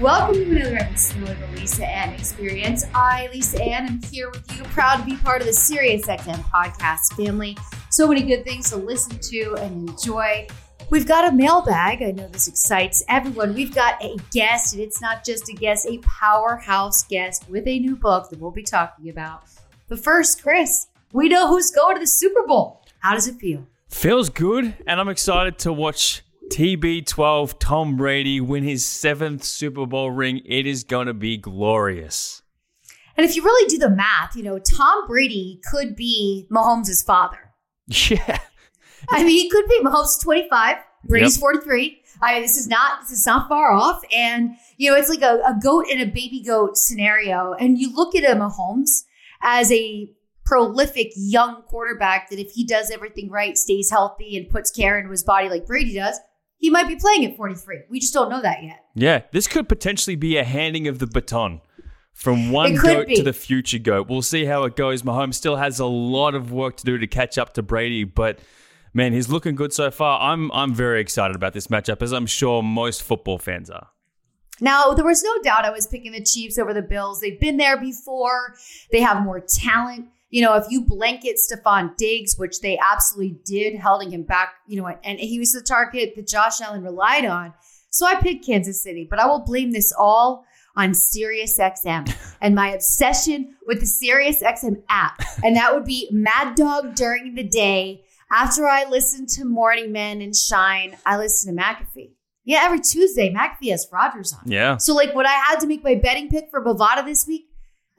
Welcome to another episode of the Lisa Ann Experience. I, Lisa Ann, am here with you, proud to be part of the SiriusXM podcast family. So many good things to listen to and enjoy. We've got a mailbag. I know this excites everyone. We've got a guest, and it's not just a guest, a powerhouse guest with a new book that we'll be talking about. But first, Chris, we know who's going to the Super Bowl. How does it feel? Feels good, and I'm excited to watch TB12 Tom Brady win his seventh Super Bowl ring. It is going to be glorious. And if you really do the math, you know, Tom Brady could be Mahomes' father. Yeah. I mean, he could be Mahomes 25, Brady's Yep. 43. I mean, this is not this is not far off. And you know, it's like a, a goat and a baby goat scenario. And you look at a Mahomes as a prolific young quarterback that if he does everything right, stays healthy, and puts care into his body like Brady does, he might be playing at 43. We just don't know that yet. Yeah, this could potentially be a handing of the baton from one goat be. to the future goat. We'll see how it goes. Mahomes still has a lot of work to do to catch up to Brady, but man, he's looking good so far. I'm I'm very excited about this matchup, as I'm sure most football fans are. Now, there was no doubt I was picking the Chiefs over the Bills. They've been there before. They have more talent. You know, if you blanket Stefon Diggs, which they absolutely did, holding him back, you know, and he was the target that Josh Allen relied on. So I picked Kansas City, but I will blame this all on SiriusXM and my obsession with the SiriusXM app. And that would be Mad Dog during the day. After I listen to Morning Men and Shine, I listen to McAfee. Yeah, every Tuesday, McAfee has Rodgers on. Yeah. So, like, when I had to make my betting pick for Bovada this week,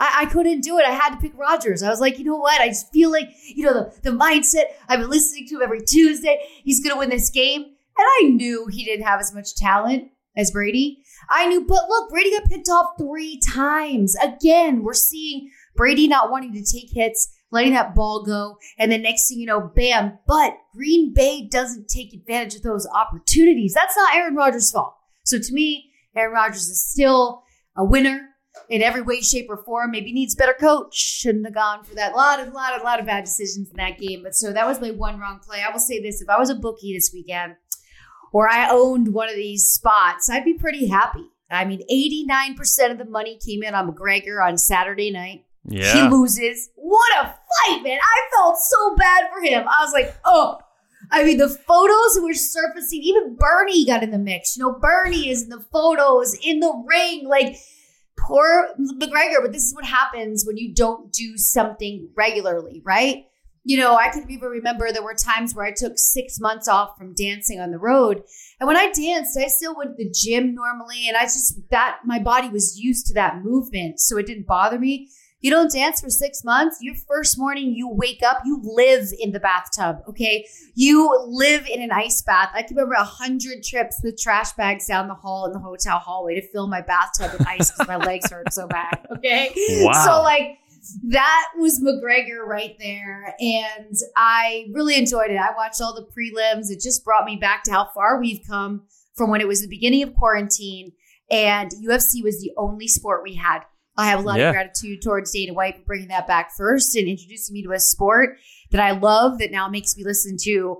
I, I couldn't do it. I had to pick Rodgers. I was like, you know what? I just feel like, you know, the, the mindset. I've been listening to him every Tuesday. He's going to win this game. And I knew he didn't have as much talent as Brady. I knew, but look, Brady got picked off three times. Again, we're seeing Brady not wanting to take hits, letting that ball go. And then next thing you know, bam. But Green Bay doesn't take advantage of those opportunities. That's not Aaron Rodgers' fault. So to me, Aaron Rodgers is still a winner in every way, shape, or form. Maybe needs better coach. Shouldn't have gone for that. Lot of, lot of, lot of bad decisions in that game. But so that was my one wrong play. I will say this: if I was a bookie this weekend, or I owned one of these spots, I'd be pretty happy. I mean, eighty nine percent of the money came in on McGregor on Saturday night. Yeah. He loses. What a fight, man! I felt so bad for him. I was like, oh. I mean, the photos were surfacing. Even Bernie got in the mix. You know, Bernie is in the photos in the ring. Like, poor McGregor. But this is what happens when you don't do something regularly, right? You know, I can even remember there were times where I took six months off from dancing on the road. And when I danced, I still went to the gym normally. And I just, that, my body was used to that movement. So it didn't bother me. You don't dance for six months. Your first morning, you wake up, you live in the bathtub. Okay. You live in an ice bath. I can remember a hundred trips with trash bags down the hall in the hotel hallway to fill my bathtub with ice because my legs hurt so bad. Okay. Wow. So, like, that was McGregor right there. And I really enjoyed it. I watched all the prelims. It just brought me back to how far we've come from when it was the beginning of quarantine and UFC was the only sport we had. I have a lot Yeah. of gratitude towards Dana White for bringing that back first and introducing me to a sport that I love that now makes me listen to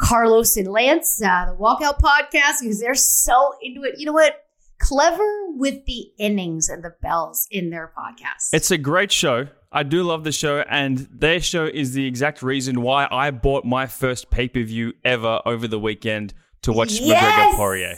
Carlos and Lance, uh, the Walkout podcast, because they're so into it. You know what? Clever with the innings and the bells in their podcast. It's a great show. I do love the show, and their show is the exact reason why I bought my first pay per view ever over the weekend to watch McGregor Poirier.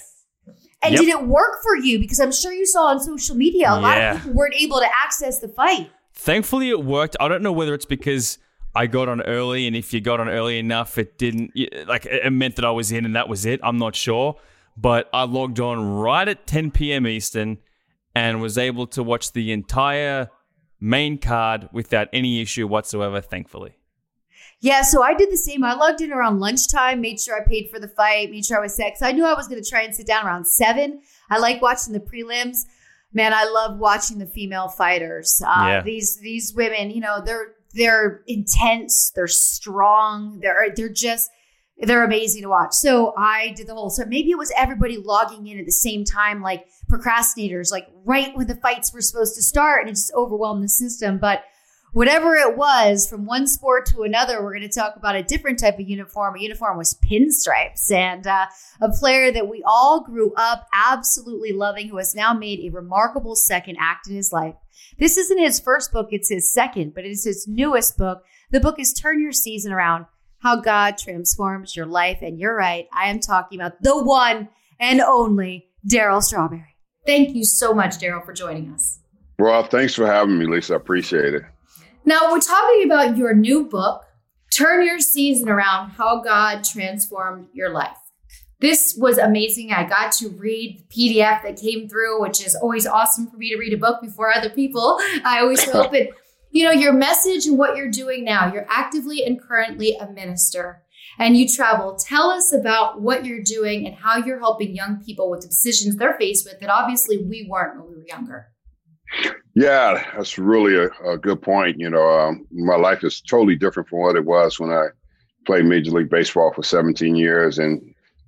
And Yep. did it work for you? Because I'm sure you saw on social media a lot of people weren't able to access the fight. Thankfully, it worked. I don't know whether it's because I got on early, and if you got on early enough, it didn't like it meant that I was in, and that was it. I'm not sure, but I logged on right at 10 p.m. Eastern and was able to watch the entire main card without any issue whatsoever. Thankfully. Yeah, so I did the same. I logged in around lunchtime, made sure I paid for the fight, made sure I was set. 'cause I knew I was going to try and sit down around seven. I like watching the prelims. Man, I love watching the female fighters. Uh, Yeah. These these women, you know, they're they're intense, they're strong, they're they're just they're amazing to watch. So I did the whole. So maybe it was everybody logging in at the same time, like procrastinators, like right when the fights were supposed to start, and it just overwhelmed the system. But whatever it was from one sport to another, we're going to talk about a different type of uniform. A uniform was pinstripes and uh, a player that we all grew up absolutely loving who has now made a remarkable second act in his life. This isn't his first book, it's his second, but it is his newest book. The book is Turn Your Season Around How God Transforms Your Life. And you're right, I am talking about the one and only Darryl Strawberry. Thank you so much, Darryl for joining us. Well, thanks for having me, Lisa. I appreciate it. Now, we're talking about your new book, Turn Your Season Around How God Transformed Your Life. This was amazing. I got to read the PDF that came through, which is always awesome for me to read a book before other people. I always hope it, you know, your message and what you're doing now. You're actively and currently a minister and you travel. Tell us about what you're doing and how you're helping young people with the decisions they're faced with that obviously we weren't when we were younger. Yeah, that's really a, a good point. You know, um, my life is totally different from what it was when I played Major League Baseball for 17 years and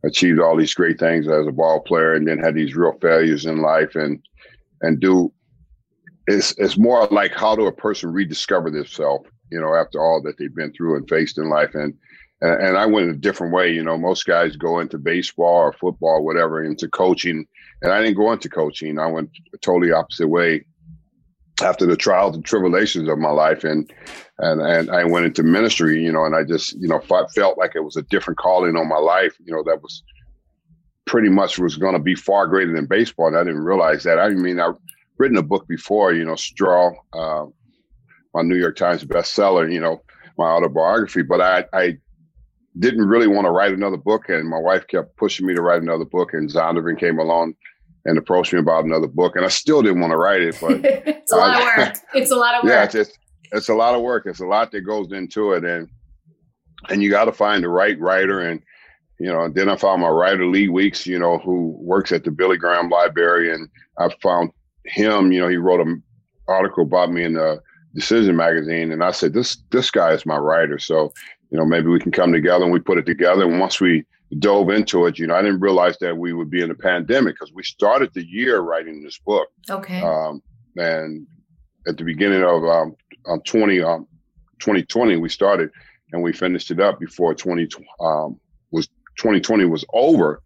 achieved all these great things as a ball player, and then had these real failures in life. And and do it's it's more like how do a person rediscover themselves? You know, after all that they've been through and faced in life, and and, I went a different way. You know, most guys go into baseball or football, or whatever, into coaching, and I didn't go into coaching. I went a totally opposite way after the trials and tribulations of my life and and and I went into ministry you know and I just you know felt like it was a different calling on my life you know that was pretty much was going to be far greater than baseball and I didn't realize that. I mean I've written a book before you know straw uh, my New York Times bestseller you know my autobiography but I I didn't really want to write another book and my wife kept pushing me to write another book and Zondervan came along and approached me about another book, and I still didn't want to write it. But it's a lot of work. It's a lot of work. Yeah, it's just, it's a lot of work. It's a lot that goes into it, and and you got to find the right writer. And you know, then I found my writer Lee Weeks, you know, who works at the Billy Graham Library, and I found him. You know, he wrote an article about me in the Decision magazine, and I said, this this guy is my writer. So you know, maybe we can come together and we put it together. And once we dove into it, you know, I didn't realize that we would be in a pandemic because we started the year writing this book. Okay. Um, and at the beginning of um, um, 20, um, 2020, we started and we finished it up before 20 um, was 2020 was over.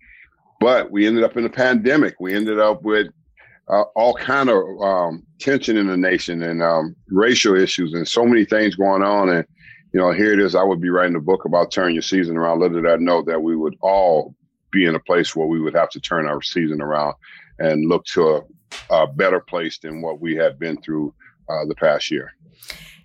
But we ended up in a pandemic. We ended up with uh, all kind of um, tension in the nation and um, racial issues and so many things going on. And you know, here it is. I would be writing a book about turning your season around. Little did I know that we would all be in a place where we would have to turn our season around and look to a, a better place than what we had been through uh, the past year.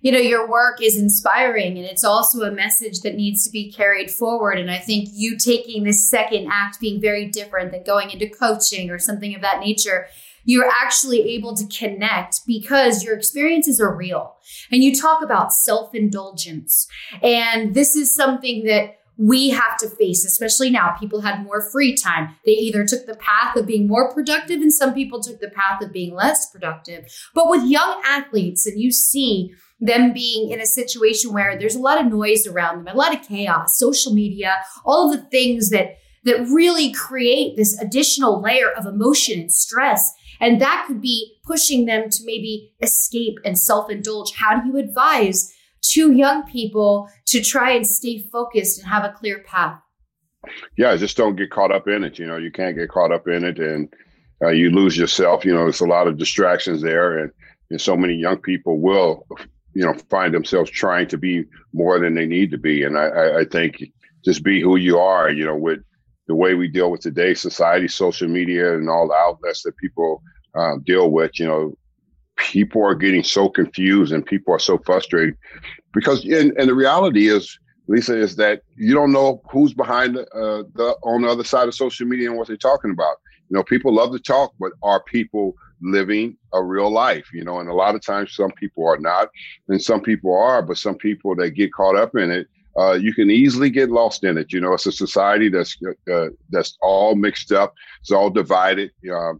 You know, your work is inspiring and it's also a message that needs to be carried forward. And I think you taking this second act being very different than going into coaching or something of that nature you're actually able to connect because your experiences are real. And you talk about self indulgence. And this is something that we have to face, especially now. People had more free time. They either took the path of being more productive, and some people took the path of being less productive. But with young athletes, and you see them being in a situation where there's a lot of noise around them, a lot of chaos, social media, all of the things that that really create this additional layer of emotion and stress and that could be pushing them to maybe escape and self indulge. How do you advise two young people to try and stay focused and have a clear path? Yeah, just don't get caught up in it. You know, you can't get caught up in it and uh, you lose yourself. You know, there's a lot of distractions there. And, and so many young people will, you know, find themselves trying to be more than they need to be. And I, I think just be who you are, you know, with the way we deal with today's society, social media, and all the outlets that people uh, deal with, you know, people are getting so confused and people are so frustrated because, and, and the reality is, Lisa, is that you don't know who's behind uh, the on the other side of social media and what they're talking about. You know, people love to talk, but are people living a real life? You know, and a lot of times some people are not, and some people are, but some people that get caught up in it uh, you can easily get lost in it. You know, it's a society that's uh, that's all mixed up. It's all divided. Uh,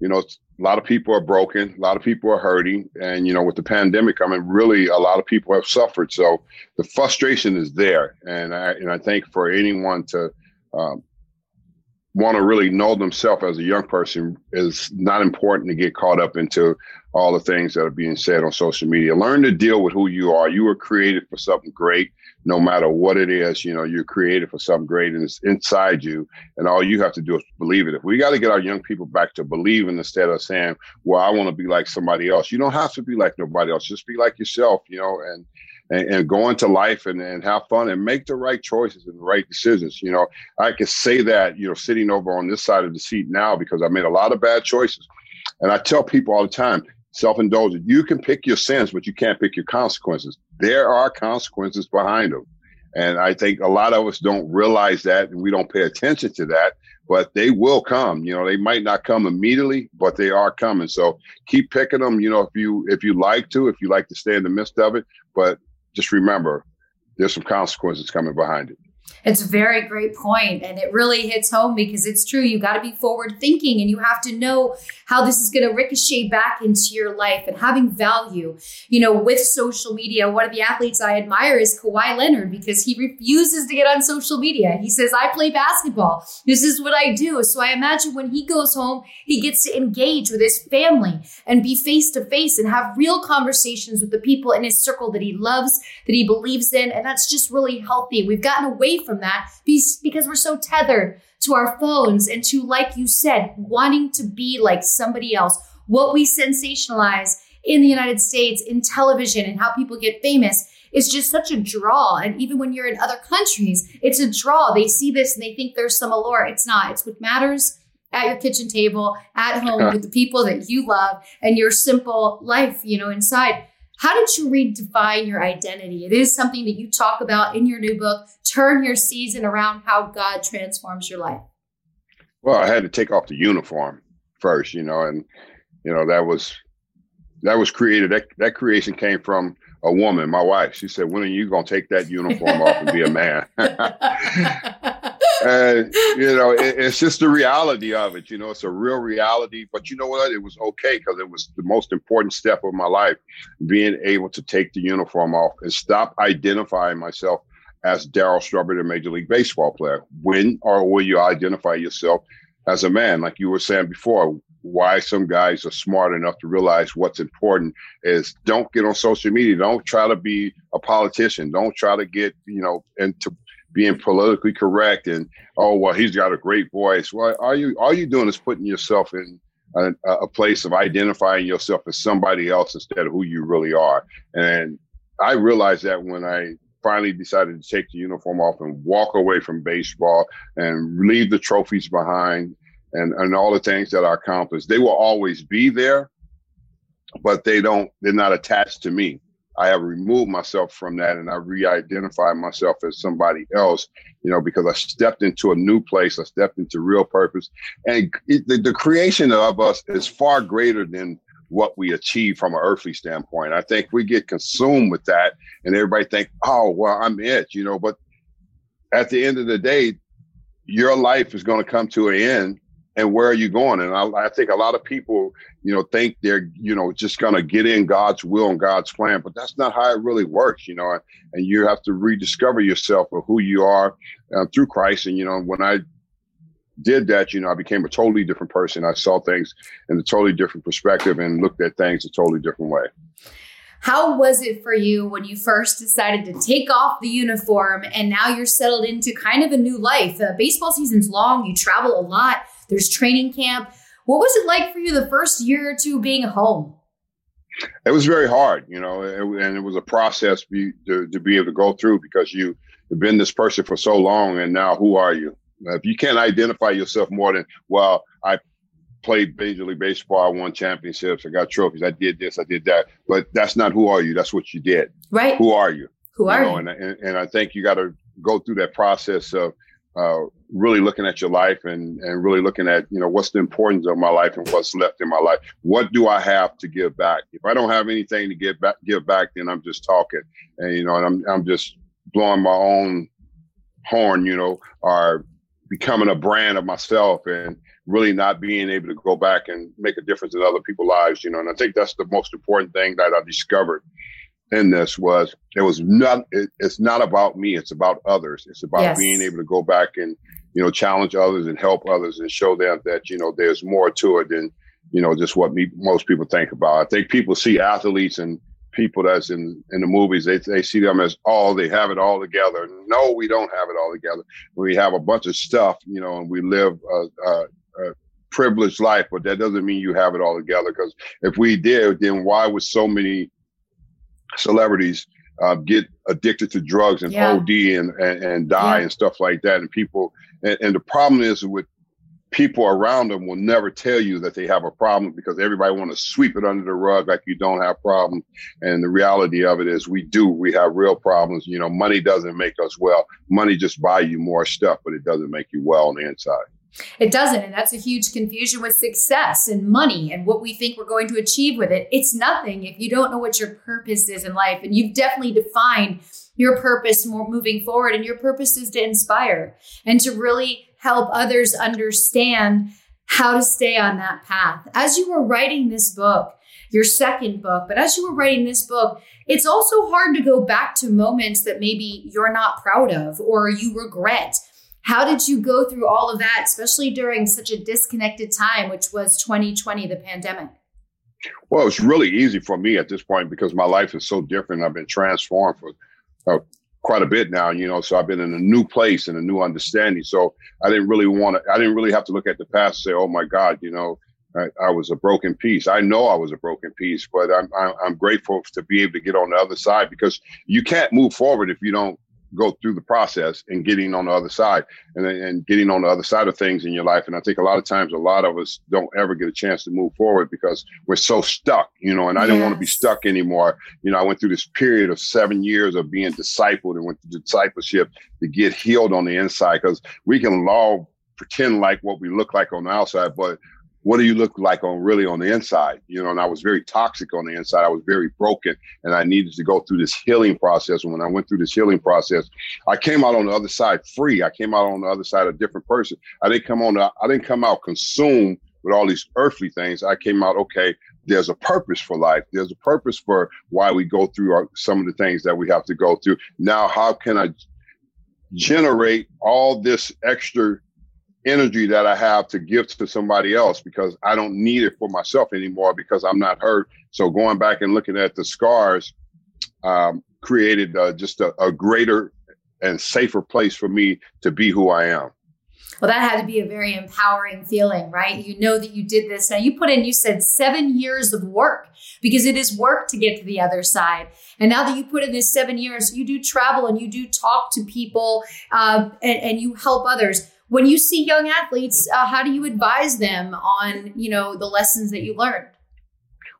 you know, a lot of people are broken. A lot of people are hurting, and you know, with the pandemic, I mean, really, a lot of people have suffered. So the frustration is there, and I and I think for anyone to um, want to really know themselves as a young person is not important to get caught up into all the things that are being said on social media. Learn to deal with who you are. You were created for something great, no matter what it is. You know, you're created for something great and it's inside you. And all you have to do is believe it. If we got to get our young people back to believing instead of saying, well, I want to be like somebody else, you don't have to be like nobody else. Just be like yourself, you know, and and, and go into life and, and have fun and make the right choices and the right decisions. You know, I can say that, you know, sitting over on this side of the seat now because I made a lot of bad choices. And I tell people all the time, self-indulgent, you can pick your sins, but you can't pick your consequences. There are consequences behind them. And I think a lot of us don't realize that and we don't pay attention to that, but they will come. You know, they might not come immediately, but they are coming. So keep picking them, you know, if you if you like to, if you like to stay in the midst of it, but just remember there's some consequences coming behind it. It's a very great point, and it really hits home because it's true. You got to be forward thinking, and you have to know how this is going to ricochet back into your life and having value. You know, with social media, one of the athletes I admire is Kawhi Leonard because he refuses to get on social media. He says, "I play basketball. This is what I do." So I imagine when he goes home, he gets to engage with his family and be face to face and have real conversations with the people in his circle that he loves, that he believes in, and that's just really healthy. We've gotten away from that because we're so tethered to our phones and to, like you said, wanting to be like somebody else. What we sensationalize in the United States in television and how people get famous is just such a draw. And even when you're in other countries, it's a draw. They see this and they think there's some allure. It's not. It's what matters at your kitchen table, at home with the people that you love and your simple life, you know, inside. How did you redefine your identity? It is something that you talk about in your new book, Turn Your Season Around How God Transforms Your Life. Well, I had to take off the uniform first, you know, and you know, that was that was created that that creation came from a woman, my wife. She said, When are you gonna take that uniform off and be a man? and you know, it, it's just the reality of it. You know, it's a real reality. But you know what? It was okay because it was the most important step of my life, being able to take the uniform off and stop identifying myself as Darryl Strawberry, the Major League Baseball player. When or will you identify yourself as a man, like you were saying before? Why some guys are smart enough to realize what's important is don't get on social media. Don't try to be a politician. Don't try to get, you know, into being politically correct and oh well he's got a great voice well all you all you doing is putting yourself in a, a, place of identifying yourself as somebody else instead of who you really are and i realized that when i finally decided to take the uniform off and walk away from baseball and leave the trophies behind and, and all the things that i accomplished they will always be there but they don't they're not attached to me I have removed myself from that and I re-identified myself as somebody else, you know, because I stepped into a new place. I stepped into real purpose. And it, the, the creation of us is far greater than what we achieve from an earthly standpoint. I think we get consumed with that and everybody think, oh, well, I'm it, you know, but at the end of the day, your life is going to come to an end and where are you going? And I, I, think a lot of people, you know, think they're, you know, just going to get in God's will and God's plan, but that's not how it really works, you know. And you have to rediscover yourself of who you are uh, through Christ. And you know, when I did that, you know, I became a totally different person. I saw things in a totally different perspective and looked at things a totally different way. How was it for you when you first decided to take off the uniform and now you're settled into kind of a new life? The baseball season's long, you travel a lot there's training camp. What was it like for you the first year or two being home? It was very hard, you know, and it was a process be, to, to be able to go through because you have been this person for so long, and now who are you? If you can't identify yourself more than, well, I played Major League Baseball, I won championships, I got trophies, I did this, I did that, but that's not who are you. That's what you did. Right. Who are you? Who are you? Know, you? And, and, and I think you got to go through that process of uh, really looking at your life and and really looking at you know what's the importance of my life and what's left in my life. What do I have to give back? If I don't have anything to give back, give back, then I'm just talking, and you know, and I'm I'm just blowing my own horn, you know, or becoming a brand of myself and really not being able to go back and make a difference in other people's lives, you know. And I think that's the most important thing that I discovered in this was it was not it, it's not about me it's about others it's about yes. being able to go back and you know, challenge others and help others and show them that, you know, there's more to it than, you know, just what me, most people think about. I think people see athletes and people that's in, in the movies, they, they see them as all, they have it all together. No, we don't have it all together. We have a bunch of stuff, you know, and we live a, a, a privileged life, but that doesn't mean you have it all together. Because if we did, then why would so many celebrities uh, get addicted to drugs and yeah. OD and, and, and die yeah. and stuff like that? And people, and, and the problem is with people around them will never tell you that they have a problem because everybody want to sweep it under the rug like you don't have problems and the reality of it is we do we have real problems you know money doesn't make us well money just buy you more stuff but it doesn't make you well on the inside it doesn't. And that's a huge confusion with success and money and what we think we're going to achieve with it. It's nothing if you don't know what your purpose is in life. And you've definitely defined your purpose more moving forward. And your purpose is to inspire and to really help others understand how to stay on that path. As you were writing this book, your second book, but as you were writing this book, it's also hard to go back to moments that maybe you're not proud of or you regret how did you go through all of that, especially during such a disconnected time, which was 2020, the pandemic? Well, it's really easy for me at this point because my life is so different. I've been transformed for uh, quite a bit now, you know. So I've been in a new place and a new understanding. So I didn't really want to. I didn't really have to look at the past and say, "Oh my God," you know, I, I was a broken piece. I know I was a broken piece, but I'm, I'm I'm grateful to be able to get on the other side because you can't move forward if you don't go through the process and getting on the other side and, and getting on the other side of things in your life. And I think a lot of times, a lot of us don't ever get a chance to move forward because we're so stuck, you know, and I yes. didn't want to be stuck anymore. You know, I went through this period of seven years of being discipled and went to discipleship to get healed on the inside because we can all pretend like what we look like on the outside, but what do you look like on really on the inside? You know, and I was very toxic on the inside. I was very broken and I needed to go through this healing process. And when I went through this healing process, I came out on the other side free. I came out on the other side a different person. I didn't come on, the, I didn't come out consumed with all these earthly things. I came out, okay, there's a purpose for life. There's a purpose for why we go through our, some of the things that we have to go through. Now, how can I generate all this extra energy that I have to give to somebody else because I don't need it for myself anymore because I'm not hurt. So going back and looking at the scars um, created uh, just a, a greater and safer place for me to be who I am. Well, that had to be a very empowering feeling, right? You know that you did this. Now, you put in, you said seven years of work because it is work to get to the other side. And now that you put in this seven years, you do travel and you do talk to people uh, and, and you help others when you see young athletes, uh, how do you advise them on you know the lessons that you learned?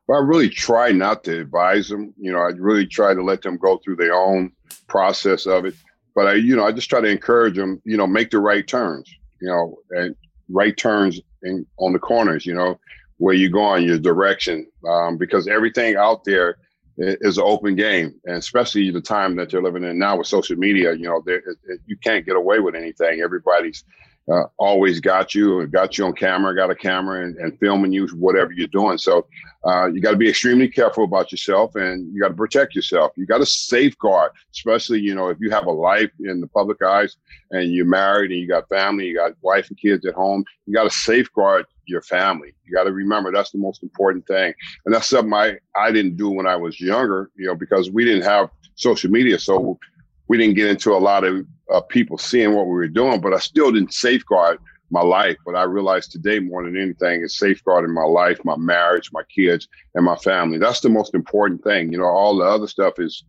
Well, I really try not to advise them. You know, I really try to let them go through their own process of it. But I, you know, I just try to encourage them. You know, make the right turns. You know, and right turns in on the corners. You know, where you go on your direction, um, because everything out there is an open game, and especially the time that you're living in now with social media. You know, there, it, you can't get away with anything. Everybody's uh, always got you, got you on camera, got a camera, and, and filming you whatever you're doing. So uh, you got to be extremely careful about yourself, and you got to protect yourself. You got to safeguard, especially you know if you have a life in the public eyes and you're married and you got family, you got wife and kids at home. You got to safeguard your family. You got to remember that's the most important thing. And that's something I, I didn't do when I was younger, you know, because we didn't have social media. So we didn't get into a lot of uh, people seeing what we were doing, but I still didn't safeguard my life. But I realized today more than anything is safeguarding my life, my marriage, my kids, and my family. That's the most important thing. You know, all the other stuff is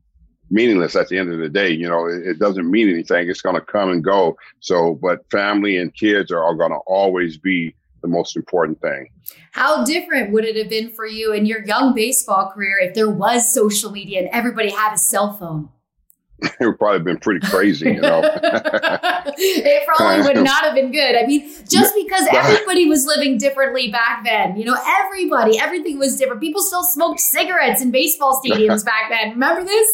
meaningless at the end of the day. You know, it, it doesn't mean anything. It's going to come and go. So, but family and kids are, are going to always be the most important thing. How different would it have been for you in your young baseball career if there was social media and everybody had a cell phone? it would probably have been pretty crazy, you know. it probably would not have been good. I mean, just because everybody was living differently back then, you know, everybody, everything was different. People still smoked cigarettes in baseball stadiums back then. Remember this?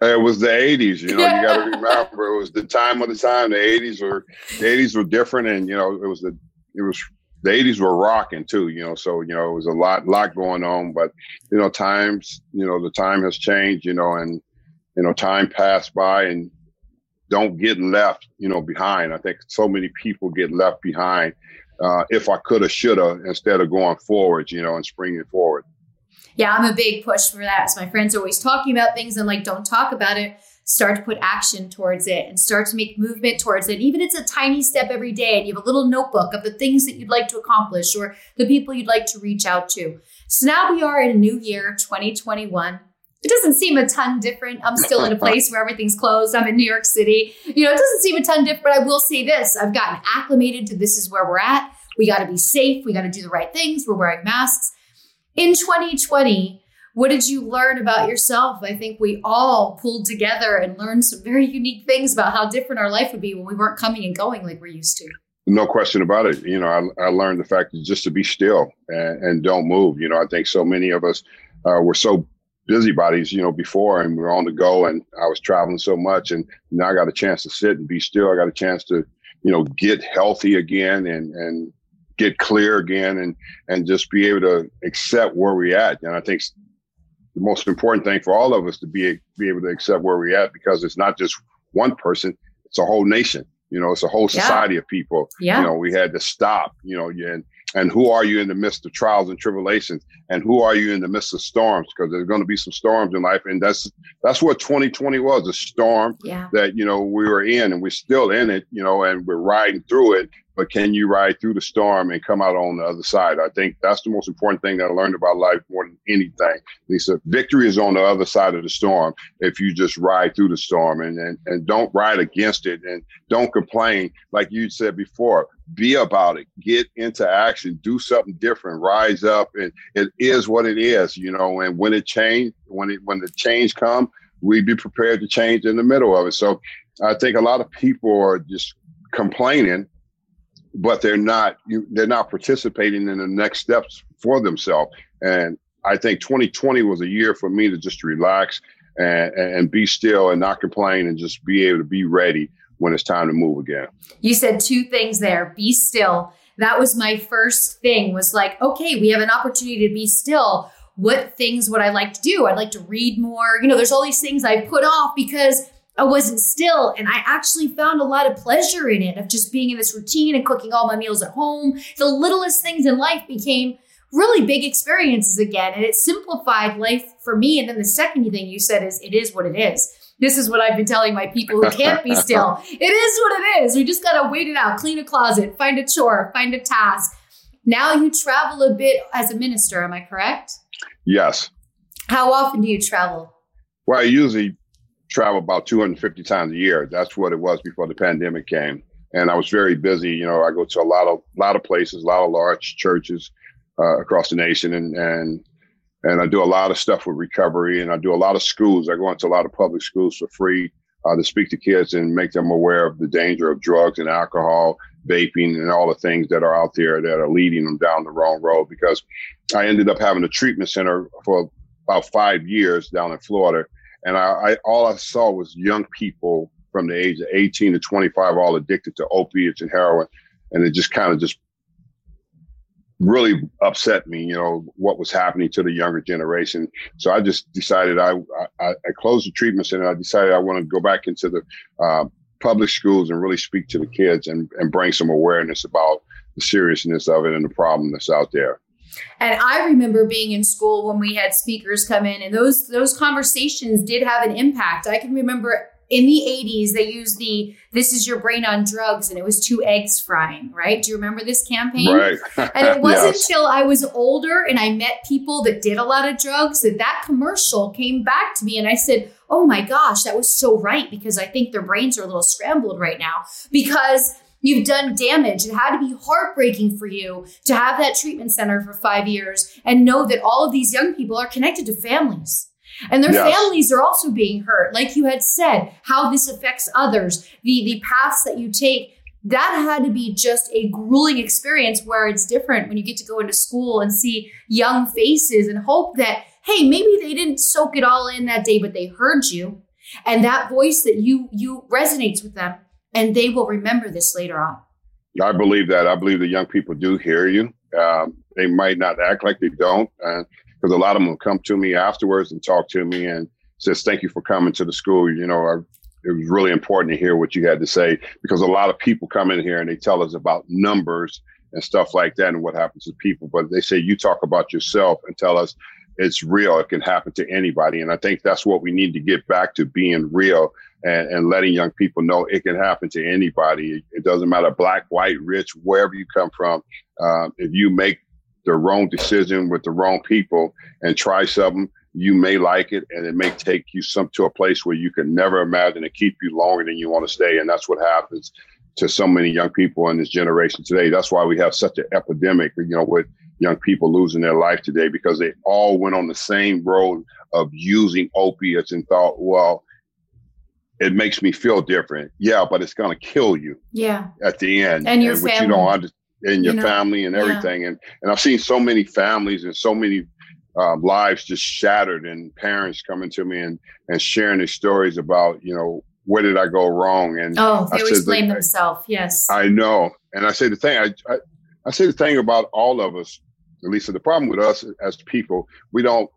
It was the '80s, you know. You got to remember, it was the time of the time. The '80s were, the '80s were different, and you know, it was the, it was the 80s were rocking too, you know, so, you know, it was a lot, lot going on, but, you know, times, you know, the time has changed, you know, and, you know, time passed by and don't get left, you know, behind. I think so many people get left behind. Uh, if I coulda, shoulda, instead of going forward, you know, and springing forward. Yeah, I'm a big push for that. So my friends are always talking about things. I'm like, don't talk about it. Start to put action towards it and start to make movement towards it. Even it's a tiny step every day and you have a little notebook of the things that you'd like to accomplish or the people you'd like to reach out to. So now we are in a new year, 2021 it doesn't seem a ton different. I'm still in a place where everything's closed. I'm in New York City. You know, it doesn't seem a ton different. But I will say this I've gotten acclimated to this is where we're at. We got to be safe. We got to do the right things. We're wearing masks. In 2020, what did you learn about yourself? I think we all pulled together and learned some very unique things about how different our life would be when we weren't coming and going like we're used to. No question about it. You know, I, I learned the fact that just to be still and, and, don't move. You know, I think so many of us uh, were so busybodies, you know, before and we are on the go and I was traveling so much and now I got a chance to sit and be still. I got a chance to, you know, get healthy again and, and get clear again and, and just be able to accept where we're at. And I think the most important thing for all of us to be, be able to accept where we're at because it's not just one person, it's a whole nation. You know, it's a whole society yeah. of people. Yeah. You know, we had to stop, you know, and and who are you in the midst of trials and tribulations and who are you in the midst of storms because there's going to be some storms in life and that's that's what 2020 was a storm yeah. that you know we were in and we're still in it you know and we're riding through it but can you ride through the storm and come out on the other side? I think that's the most important thing that I learned about life more than anything. Lisa, victory is on the other side of the storm if you just ride through the storm and, and, and don't ride against it and don't complain. Like you said before, be about it, get into action, do something different, rise up. And it is what it is, you know, and when it change, when it, when the change come, we be prepared to change in the middle of it. So I think a lot of people are just complaining but they're not you, they're not participating in the next steps for themselves. And I think 2020 was a year for me to just relax and, and be still and not complain and just be able to be ready when it's time to move again. You said two things there. Be still. That was my first thing was like, okay, we have an opportunity to be still. What things would I like to do? I'd like to read more. You know, there's all these things I put off because I wasn't still. And I actually found a lot of pleasure in it of just being in this routine and cooking all my meals at home. The littlest things in life became really big experiences again. And it simplified life for me. And then the second thing you said is, it is what it is. This is what I've been telling my people who can't be still. It is what it is. We just got to wait it out, clean a closet, find a chore, find a task. Now you travel a bit as a minister. Am I correct? Yes. How often do you travel? Well, I usually travel about 250 times a year. That's what it was before the pandemic came. And I was very busy. You know, I go to a lot of lot of places, a lot of large churches uh, across the nation, and and and I do a lot of stuff with recovery, and I do a lot of schools. I go into a lot of public schools for free uh, to speak to kids and make them aware of the danger of drugs and alcohol, vaping, and all the things that are out there that are leading them down the wrong road. Because I ended up having a treatment center for about five years down in Florida and I, I all I saw was young people from the age of 18 to 25 all addicted to opiates and heroin and it just kind of just really upset me you know what was happening to the younger generation. So i just decided i i, I closed the treatment center. I decided i want to go back into the uh, public schools and really speak to the kids and, and bring some awareness about the seriousness of it and the problem that's out there. And I remember being in school when we had speakers come in and those those conversations did have an impact. I can remember in the 80s they used the this is your brain on drugs and it was two eggs frying right do you remember this campaign right and it wasn't yes. until i was older and i met people that did a lot of drugs that that commercial came back to me and i said oh my gosh that was so right because i think their brains are a little scrambled right now because You've done damage. It had to be heartbreaking for you to have that treatment center for five years and know that all of these young people are connected to families. And their yes. families are also being hurt. Like you had said, how this affects others, the, the paths that you take. That had to be just a grueling experience where it's different when you get to go into school and see young faces and hope that, hey, maybe they didn't soak it all in that day, but they heard you. And that voice that you you resonates with them and they will remember this later on. I believe that. I believe the young people do hear you. Um, they might not act like they don't, because a lot of them will come to me afterwards and talk to me and says, "Thank you for coming to the school." You know, I it was really important to hear what you had to say because a lot of people come in here and they tell us about numbers and stuff like that and what happens to people. But they say you talk about yourself and tell us it's real. It can happen to anybody. And I think that's what we need to get back to being real and, and letting young people know it can happen to anybody. It doesn't matter black, white, rich, wherever you come from. Um, if you make the wrong decision with the wrong people and try something, you may like it and it may take you some to a place where you can never imagine and keep you longer than you want to stay. And that's what happens to so many young people in this generation today. That's why we have such an epidemic, you know, with young people losing their life today because they all went on the same road of using opiates and thought, well, it makes me feel different. Yeah, but it's going to kill you. Yeah. At the end, and your and family. You don't understand and your you know, family and everything. Yeah. And and I've seen so many families and so many um, lives just shattered, and parents coming to me and and sharing their stories about you know where did I go wrong? And oh, they I always blame the, themselves. Yes, I know. And I say the thing I, I I say the thing about all of us. At least the problem with us as people, we don't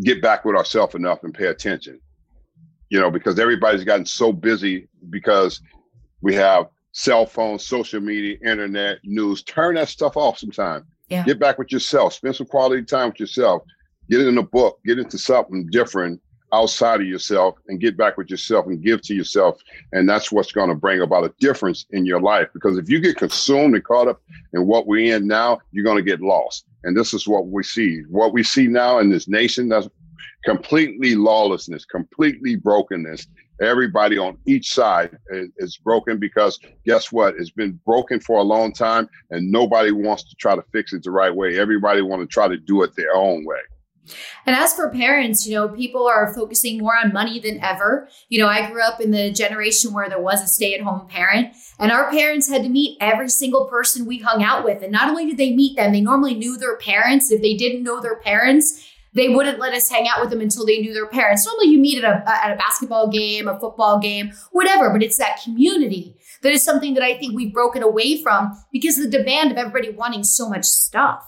get back with ourselves enough and pay attention. You know, because everybody's gotten so busy because we have cell phones, social media, internet, news. Turn that stuff off sometime. Yeah. Get back with yourself. Spend some quality time with yourself. Get in a book. Get into something different outside of yourself and get back with yourself and give to yourself. And that's what's going to bring about a difference in your life. Because if you get consumed and caught up in what we're in now, you're going to get lost. And this is what we see. What we see now in this nation, that's completely lawlessness, completely brokenness everybody on each side is, is, broken because guess what it's been broken for a long time and nobody wants to try to fix it the right way everybody want to try to do it their own way and as for parents, you know, people are focusing more on money than ever. You know, I grew up in the generation where there was a stay at home parent, and our parents had to meet every single person we hung out with. And not only did they meet them, they normally knew their parents. If they didn't know their parents, they wouldn't let us hang out with them until they knew their parents. Normally, you meet at a, at a basketball game, a football game, whatever, but it's that community that is something that I think we've broken away from because of the demand of everybody wanting so much stuff.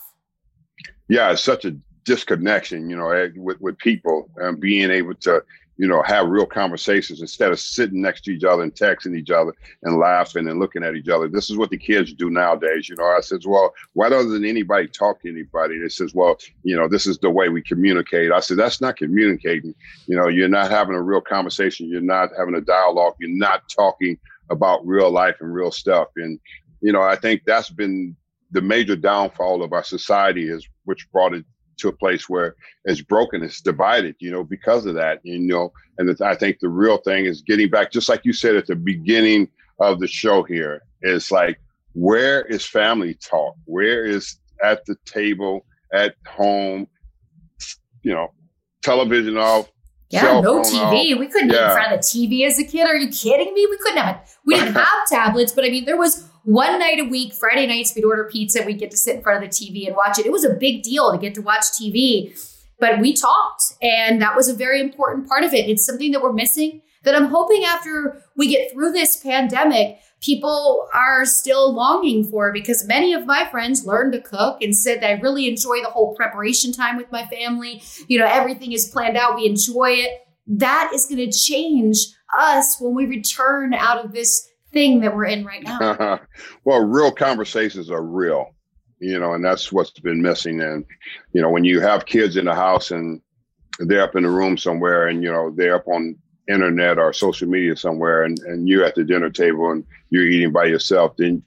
Yeah, it's such a disconnection, you know, eh, with, with people and being able to you know, have real conversations instead of sitting next to each other and texting each other and laughing and looking at each other. This is what the kids do nowadays. You know, I says, well, why doesn't anybody talk to anybody? They says, well, you know, this is the way we communicate. I said, that's not communicating. You know, you're not having a real conversation. You're not having a dialogue. You're not talking about real life and real stuff. And, you know, I think that's been the major downfall of our society is which brought it to a place where it's broken, it's divided, you know, because of that, you know. And I think the real thing is getting back, just like you said at the beginning of the show here, is like, where is family talk? Where is at the table, at home, you know, television off, yeah, no TV. Off. We couldn't yeah. be in front of the TV as a kid. Are you kidding me? We couldn't have. it. We didn't have tablets, but I mean, there was one night a week, Friday nights, we'd order pizza. We'd get to sit in front of the TV and watch it. It was a big deal to get to watch TV, but we talked, and that was a very important part of it. It's something that we're missing that I'm hoping after we get through this pandemic, people are still longing for because many of my friends learned to cook and said I really enjoy the whole preparation time with my family. You know, everything is planned out, we enjoy it. That is going to change us when we return out of this thing that we're in right now? well, real conversations are real, you know, and that's what's been missing. And, you know, when you have kids in the house and they're up in the room somewhere and, you know, they're up on internet or social media somewhere and, and you're at the dinner table and you're eating by yourself, then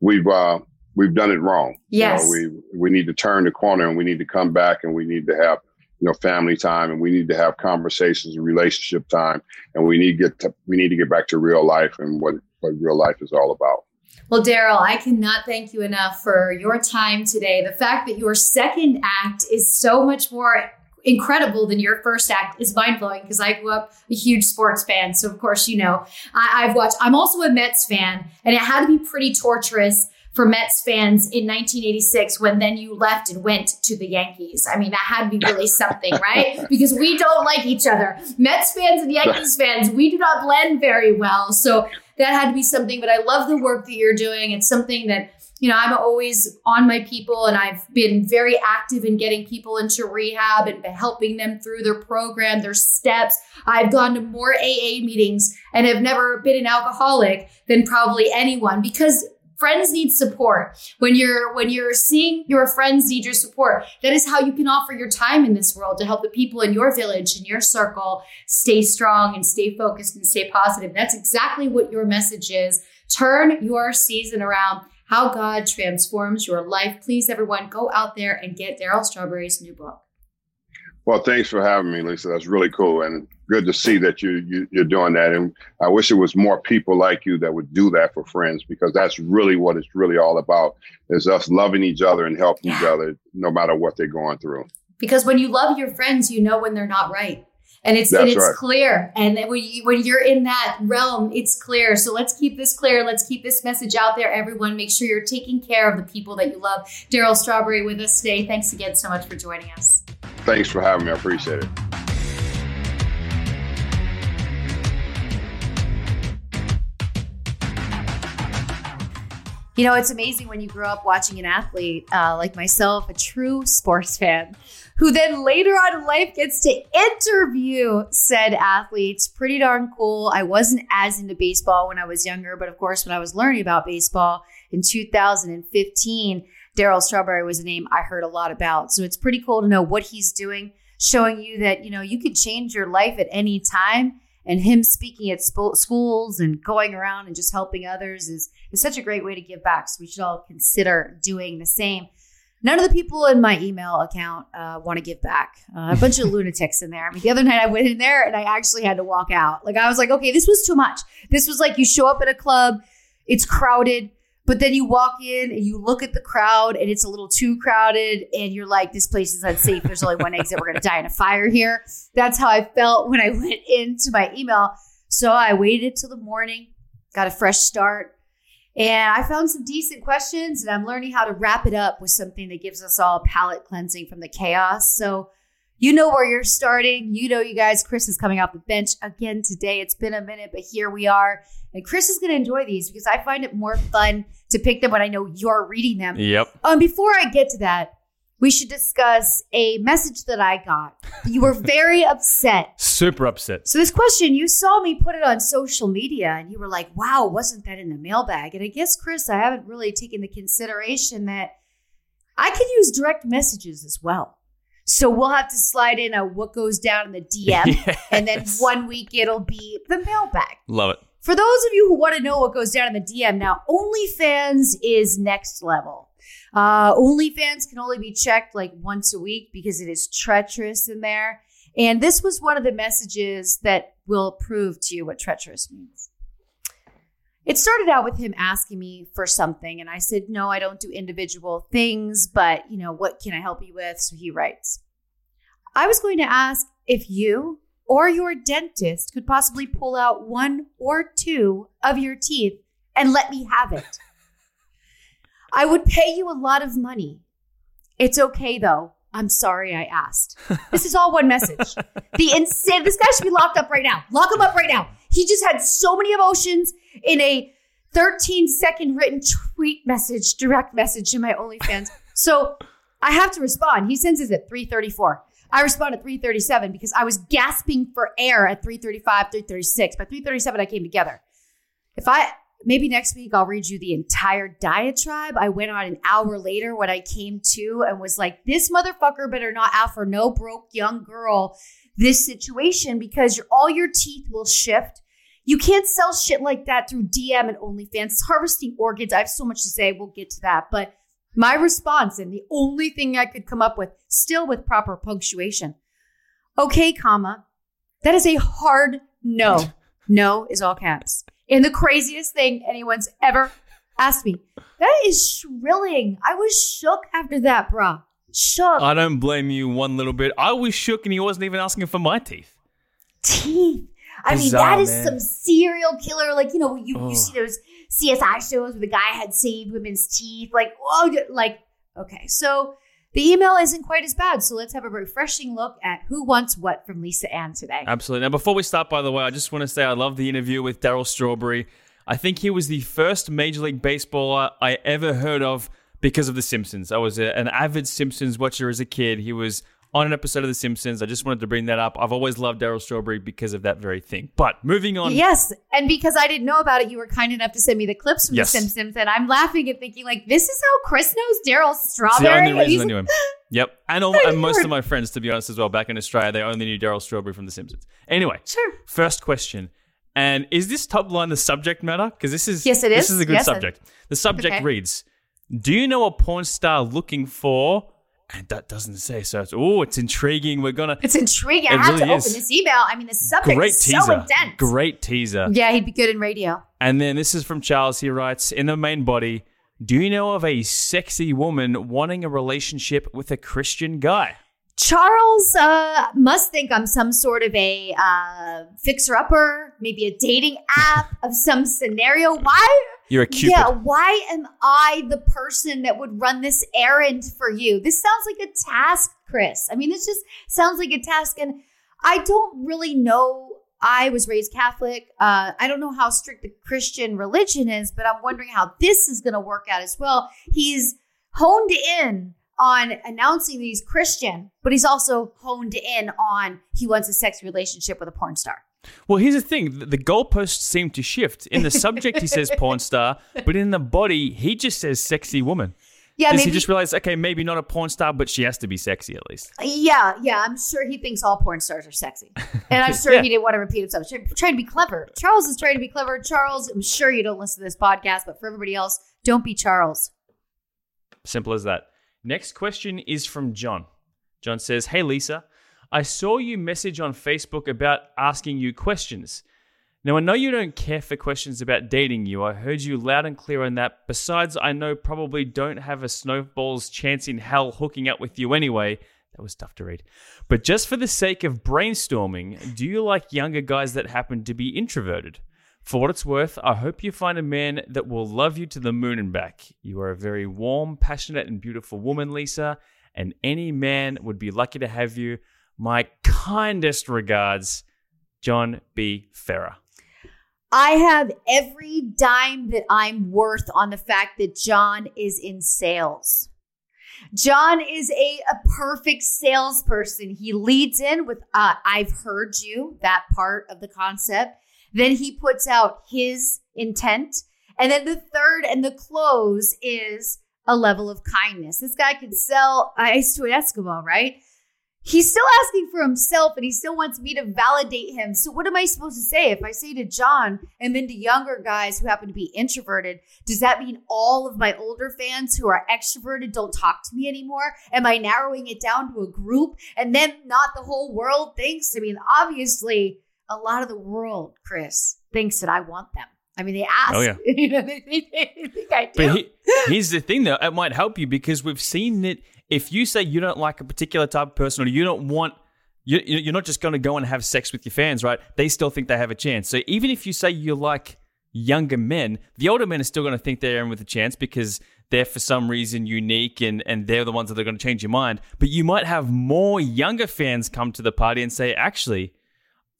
we've, uh, we've done it wrong. Yes. You know, we, we need to turn the corner and we need to come back and we need to have you know family time and we need to have conversations and relationship time and we need to get to, we need to get back to real life and what what real life is all about well Darryl i cannot thank you enough for your time today the fact that your second act is so much more incredible than your first act is mind blowing because I grew up a huge sports fan. So, of course, you know, I, have watched, I'm also a Mets fan, and it had to be pretty torturous for Mets fans in 1986 when then you left and went to the Yankees. I mean, that had to be really something, right? Because we don't like each other. Mets fans and Yankees fans, we do not blend very well. So that had to be something, but I love the work that you're doing. It's something that you know, I'm always on my people and I've been very active in getting people into rehab and helping them through their program, their steps. I've gone to more AA meetings and have never been an alcoholic than probably anyone because friends need support when you're when you're seeing your friends need your support that is how you can offer your time in this world to help the people in your village in your circle stay strong and stay focused and stay positive that's exactly what your message is turn your season around how God transforms your life. Please, everyone, go out there and get Darryl Strawberry's new book. Well, thanks for having me, Lisa. That's really cool and good to see that you, you you're doing that. And I wish it was more people like you that would do that for friends because that's really what it's really all about: is us loving each other and helping yeah. each other no matter what they're going through. Because when you love your friends, you know when they're not right and it's That's and it's right. clear. And when you, when you're in that realm, it's clear. So let's keep this clear. Let's keep this message out there, everyone. Make sure you're taking care of the people that you love. Darryl Strawberry with us today. Thanks again so much for joining us. Thanks for having me. I appreciate it. You know, it's amazing when you grow up watching an athlete uh, like myself, a true sports fan who then later on in life gets to interview said athletes. Pretty darn cool. I wasn't as into baseball when I was younger, but of course, when I was learning about baseball in 2015, Darryl Strawberry was a name I heard a lot about. So it's pretty cool to know what he's doing, showing you that, you know, you could change your life at any time. And him speaking at schools and going around and just helping others is, such a great way to give back. So we should all consider doing the same. None of the people in my email account uh, want to give back. Uh, a bunch of lunatics in there. I mean, the other night I went in there and I actually had to walk out. Like I was like, okay, this was too much. This was like you show up at a club, it's crowded, but then you walk in and you look at the crowd and it's a little too crowded and you're like, this place is unsafe. There's only one exit. We're going to die in a fire here. That's how I felt when I went into my email. So I waited till the morning, got a fresh start, and I found some decent questions, and I'm learning how to wrap it up with something that gives us all palate cleansing from the chaos. So, you know where you're starting. You know, you guys, Chris is coming off the bench again today. It's been a minute, but here we are. And Chris is going to enjoy these because I find it more fun to pick them when I know you're reading them. Yep. Um, before I get to that, we should discuss a message that I got. You were very upset. Super upset. So, this question, you saw me put it on social media and you were like, wow, wasn't that in the mailbag? And I guess, Chris, I haven't really taken the consideration that I could use direct messages as well. So, we'll have to slide in a what goes down in the DM. Yes. And then one week it'll be the mailbag. Love it. For those of you who want to know what goes down in the DM now, OnlyFans is next level. Uh, OnlyFans can only be checked like once a week because it is treacherous in there. And this was one of the messages that will prove to you what treacherous means. It started out with him asking me for something, and I said, No, I don't do individual things, but you know, what can I help you with? So he writes, I was going to ask if you or your dentist could possibly pull out one or two of your teeth and let me have it. I would pay you a lot of money. It's okay though. I'm sorry I asked. This is all one message. The insane, this guy should be locked up right now. Lock him up right now. He just had so many emotions in a 13 second written tweet message, direct message to my OnlyFans. So I have to respond. He sends it at 334. I respond at 337 because I was gasping for air at 335, 336. By 337, I came together. If I maybe next week I'll read you the entire diatribe. I went on an hour later when I came to and was like, this motherfucker better not offer no broke young girl this situation because your, all your teeth will shift. You can't sell shit like that through DM and OnlyFans. It's harvesting organs. I have so much to say. We'll get to that. But my response, and the only thing I could come up with, still with proper punctuation. Okay, comma. That is a hard no. No is all caps in the craziest thing anyone's ever asked me. That is shrilling. I was shook after that, brah. Shook. I don't blame you one little bit. I was shook and he wasn't even asking for my teeth. Teeth. I Bizarre, mean, that is man. some serial killer. Like, you know, you, you see those CSI shows where the guy had saved women's teeth. Like, oh, like, okay. So the email isn't quite as bad. So let's have a refreshing look at who wants what from Lisa Ann today. Absolutely. Now, before we start, by the way, I just want to say I love the interview with Darryl Strawberry. I think he was the first Major League Baseballer I ever heard of because of The Simpsons. I was a, an avid Simpsons watcher as a kid. He was on an episode of The Simpsons. I just wanted to bring that up. I've always loved Darryl Strawberry because of that very thing. But moving on. Yes, and because I didn't know about it, you were kind enough to send me the clips from Yes. The Simpsons, and I'm laughing and thinking like, this is how Chris knows Darryl It's the only reason I knew him. Yep. And, all, and most of my friends, to be honest, as well, back in Australia, they only knew Darryl Strawberry from The Simpsons. Anyway, Sure. first question. And is this top line the subject matter? Because this is Yes, it is. This is. a good Yes, subject. The subject Okay. reads: Do you know a porn star looking for? And that doesn't say. So it's oh, it's intriguing. We're gonna It's intriguing. I It have really to is. open this email. I mean, the subject great is teaser. so intense. Great teaser. Yeah, he'd be good in radio. And then this is from Charles. He writes in the main body. Do you know of a sexy woman wanting a relationship with a Christian guy? Charles uh, must think I'm some sort of a uh, fixer upper, maybe a dating app of some scenario. Why? You're a cupid. Yeah, why am I the person that would run this errand for you? This sounds like a task, Chris. I mean, this just sounds like a task. And I don't really know. I was raised Catholic. Uh, I don't know how strict the Christian religion is, but I'm wondering how this is going to work out as well. He's honed in on announcing that he's Christian, but he's also honed in on he wants a sex relationship with a porn star. Well, here's the thing: the goalposts seem to shift. In the subject, he says porn star, but in the body, he just says sexy woman. Yeah, Does maybe. he just realize, okay, maybe not a porn star, but she has to be sexy at least? Yeah, yeah, I'm sure he thinks all porn stars are sexy, and I'm sure Yeah. he didn't want to repeat himself. Trying to be clever. Charles is trying to be clever. Charles, I'm sure you don't listen to this podcast, but for everybody else, don't be Charles. Simple as that. Next question is from John. John says, Hey Lisa, I saw you message on Facebook about asking you questions. Now, I know you don't care for questions about dating you. I heard you loud and clear on that. Besides, I know probably don't have a snowball's chance in hell hooking up with you anyway. That was tough to read. But just for the sake of brainstorming, do you like younger guys that happen to be introverted? For what it's worth, I hope you find a man that will love you to the moon and back. You are a very warm, passionate, and beautiful woman, Lisa, and any man would be lucky to have you. My kindest regards, John B. Ferrer. I have every dime that I'm worth on the fact that John is in sales. John is a, a perfect salesperson. He leads in with, uh, I've heard you, that part of the concept. Then he puts out his intent. And then the third and the close is a level of kindness. This guy could sell ice to an Eskimo, right? He's still asking for himself and he still wants me to validate him. So, what am I supposed to say? If I say to John and then to younger guys who happen to be introverted, does that mean all of my older fans who are extroverted don't talk to me anymore? Am I narrowing it down to a group and then not the whole world thinks? I mean, obviously, a lot of the world, Chris, thinks that I want them. I mean, they ask. Oh, yeah. you know, they, they- they think I do. But he, here's the thing, though, it might help you because we've seen that if you say you don't like a particular type of person or you don't want, you, you- you're not just going to go and have sex with your fans, right? They still think they have a chance. So even if you say you like younger men, the older men are still going to think they're in with a chance because they're for some reason unique and, and they're the ones that are going to change your mind. But you might have more younger fans come to the party and say, actually,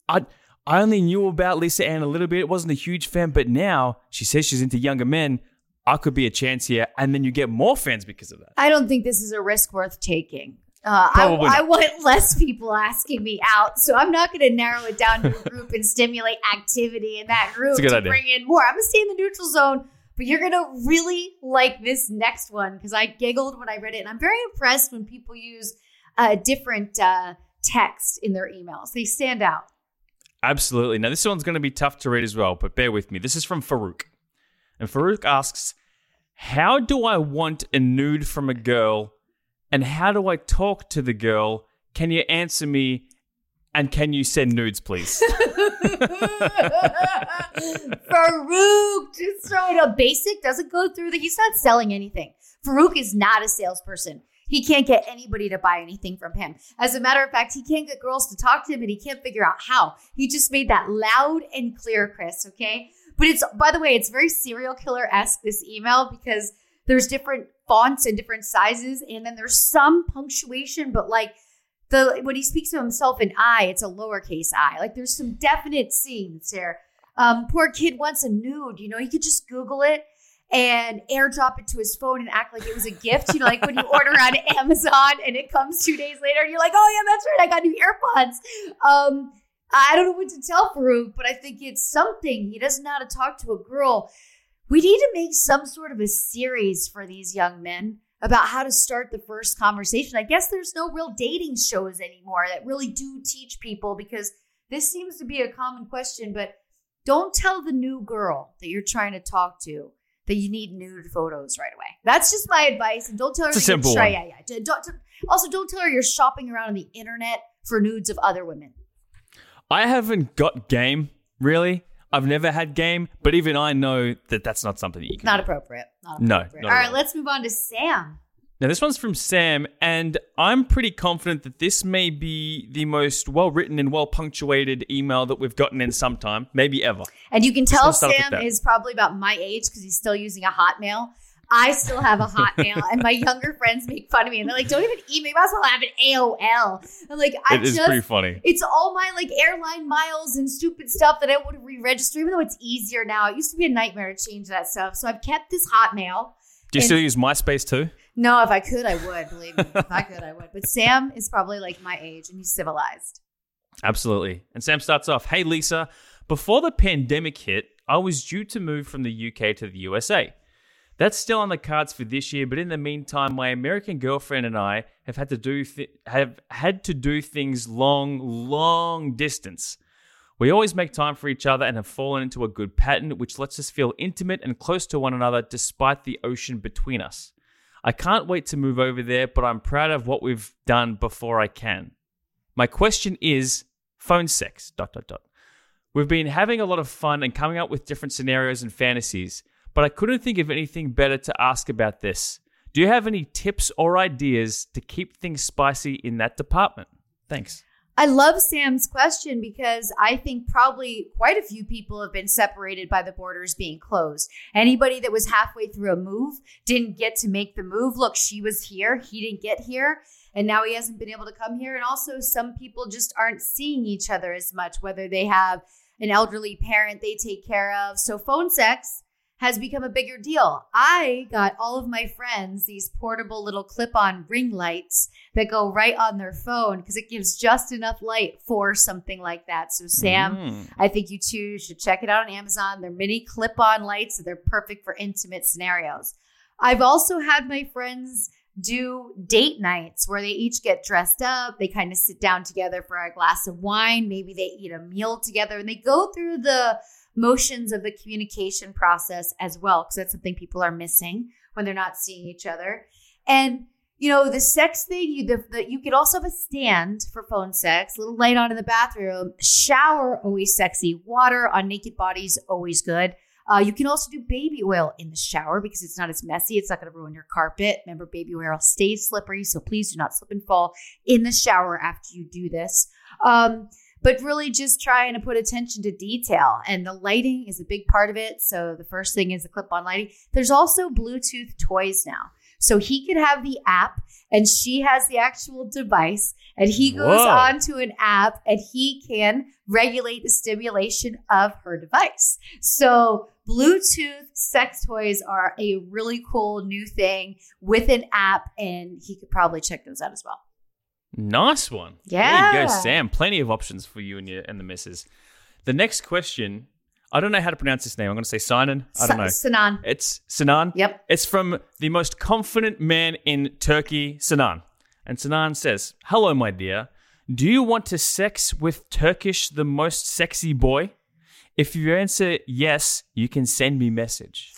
I I only knew about Lisa Ann a little bit. Wasn't a huge fan, but now she says she's into younger men. I could be a chance here, and then you get more fans because of that. I don't think this is a risk worth taking. Uh, I, I want less people asking me out, so I'm not going to narrow it down to a group and stimulate activity in that group It's a good to idea. bring in more. I'm going to stay in the neutral zone, but you're going to really like this next one because I giggled when I read it, and I'm very impressed when people use uh, different uh, text in their emails. They stand out. Absolutely. Now, this one's going to be tough to read as well, but bear with me. This is from Farouk. And Farouk asks, How do I want a nude from a girl? And how do I talk to the girl? Can you answer me? And can you send nudes, please? Farouk, just it up. Basic doesn't go through the. He's not selling anything. Farouk is not a salesperson. He can't get anybody to buy anything from him. As a matter of fact, he can't get girls to talk to him, and he can't figure out how. He just made that loud and clear, Chris. Okay, but it's by the way, it's very serial killer esque this email because there's different fonts and different sizes, and then there's some punctuation, but like the when he speaks to himself in I, it's a lowercase I. Like there's some definite scenes there. Um, poor kid wants a nude. You know, he could just Google it and airdrop it to his phone and act like it was a gift. You know, like when you order on Amazon and it comes two days later, and you're like, oh yeah, that's right, I got new AirPods. Um, I don't know what to tell Farouk, but I think it's something. He doesn't know how to talk to a girl. We need to make some sort of a series for these young men about how to start the first conversation. I guess there's no real dating shows anymore that really do teach people because this seems to be a common question, but don't tell the new girl that you're trying to talk to that you need nude photos right away. That's just my advice. And don't tell her It's a simple try- one. Yeah, yeah. Don't, don't- also, don't tell her you're shopping around on the internet for nudes of other women. I haven't got game really. I've never had game, but even I know that that's not something that you can. Not do. appropriate. Not No, appropriate. not all at let's move on to Sam. Now, this one's from Sam, and I'm pretty confident that this may be the most well written and well punctuated email that we've gotten in some time, maybe ever. And you can tell gonna start off with Sam is probably about my age because he's still using a Hotmail. I still have a Hotmail, and my younger friends make fun of me, and they're like, "Don't even email. Might as well have an AOL." I'm like, I It is just, pretty funny. it's all my like airline miles and stupid stuff that I want to re-register, even though it's easier now. It used to be a nightmare to change that stuff, so I've kept this Hotmail. Do you and- still use MySpace too? No, if I could, I would. Believe me, if I could, I would. But Sam is probably like my age, and he's civilized. Absolutely. And Sam starts off Hey, Lisa, before the pandemic hit, I was due to move from the UK to the USA. That's still on the cards for this year, but in the meantime, my American girlfriend and I have had to do th- have had to do things long, long distance. We always make time for each other and have fallen into a good pattern, which lets us feel intimate and close to one another despite the ocean between us. I can't wait to move over there, but I'm proud of what we've done before I can. My question is phone sex. Dot dot dot. We've been having a lot of fun and coming up with different scenarios and fantasies, but I couldn't think of anything better to ask about this. Do you have any tips or ideas to keep things spicy in that department? Thanks. I love Sam's question because I think probably quite a few people have been separated by the borders being closed. Anybody that was halfway through a move didn't get to make the move. Look, she was here, he didn't get here, and now he hasn't been able to come here. And also, some people just aren't seeing each other as much, whether they have an elderly parent they take care of. So, phone sex has become a bigger deal. I got all of my friends these portable little clip on ring lights that go right on their phone because it gives just enough light for something like that. So, Sam, Mm. I think you two should check it out on Amazon. They're mini clip on lights, they're perfect for intimate scenarios. I've also had my friends do date nights where they each get dressed up. They kind of sit down together for a glass of wine. Maybe they eat a meal together and they go through the motions of the communication process as well, because that's something people are missing when they're not seeing each other. And you know, the sex thing, you the, the, you could also have a stand for phone sex, a little light on in the bathroom. Shower, always sexy. Water on naked bodies, always good. Uh, you can also do baby oil in the shower because it's not as messy. It's not going to ruin your carpet. Remember, baby oil stays slippery, so please do not slip and fall in the shower after you do this. Um, but really, just trying to put attention to detail, and the lighting is a big part of it. So the first thing is the clip-on lighting. There's also Bluetooth toys now, so he could have the app, and she has the actual device, and he goes Whoa. onto an app, and he can regulate the stimulation of her device. So Bluetooth sex toys are a really cool new thing with an app, and he could probably check those out as well. Nice one. There Yeah. you go, Sam. Plenty of options for you and your and the missus. The next question, I don't know how to pronounce this name. I'm going to say Sinan. I don't know. Sanan. It's Sinan. Yep. It's from the most confident man in Turkey, Sinan. And Sinan says, Hello, my dear. Do you want to sex with Turkish the most sexy boy? If you answer yes, you can send me message.